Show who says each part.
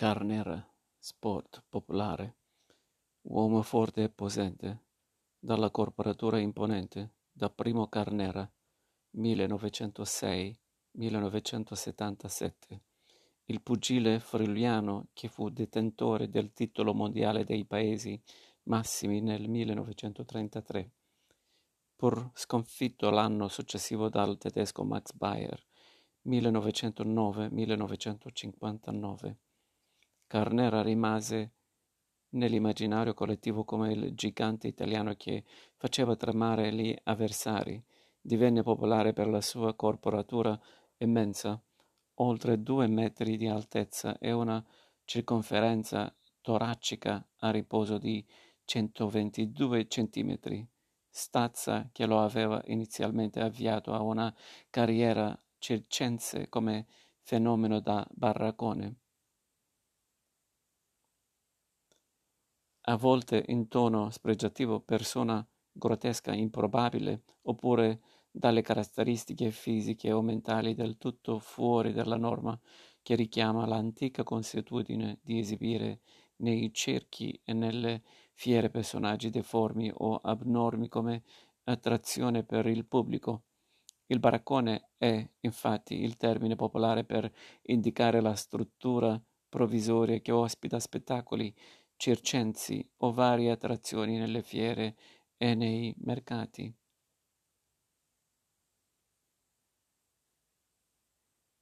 Speaker 1: Carnera, sport popolare, uomo forte e posente, dalla corporatura imponente, da primo Carnera, 1906-1977, il pugile friuliano che fu detentore del titolo mondiale dei paesi massimi nel 1933, pur sconfitto l'anno successivo dal tedesco Max Bayer, 1909-1959. Carnera rimase nell'immaginario collettivo come il gigante italiano che faceva tremare gli avversari. Divenne popolare per la sua corporatura immensa, oltre due metri di altezza e una circonferenza toracica a riposo di 122 centimetri, stazza che lo aveva inizialmente avviato a una carriera circense come fenomeno da baraccone. A volte in tono spregiativo, persona grottesca, improbabile, oppure dalle caratteristiche fisiche o mentali del tutto fuori dalla norma che richiama l'antica consuetudine di esibire nei cerchi e nelle fiere personaggi deformi o abnormi come attrazione per il pubblico. Il baraccone è, infatti, il termine popolare per indicare la struttura provvisoria che ospita spettacoli circensi o varie attrazioni nelle fiere e nei mercati.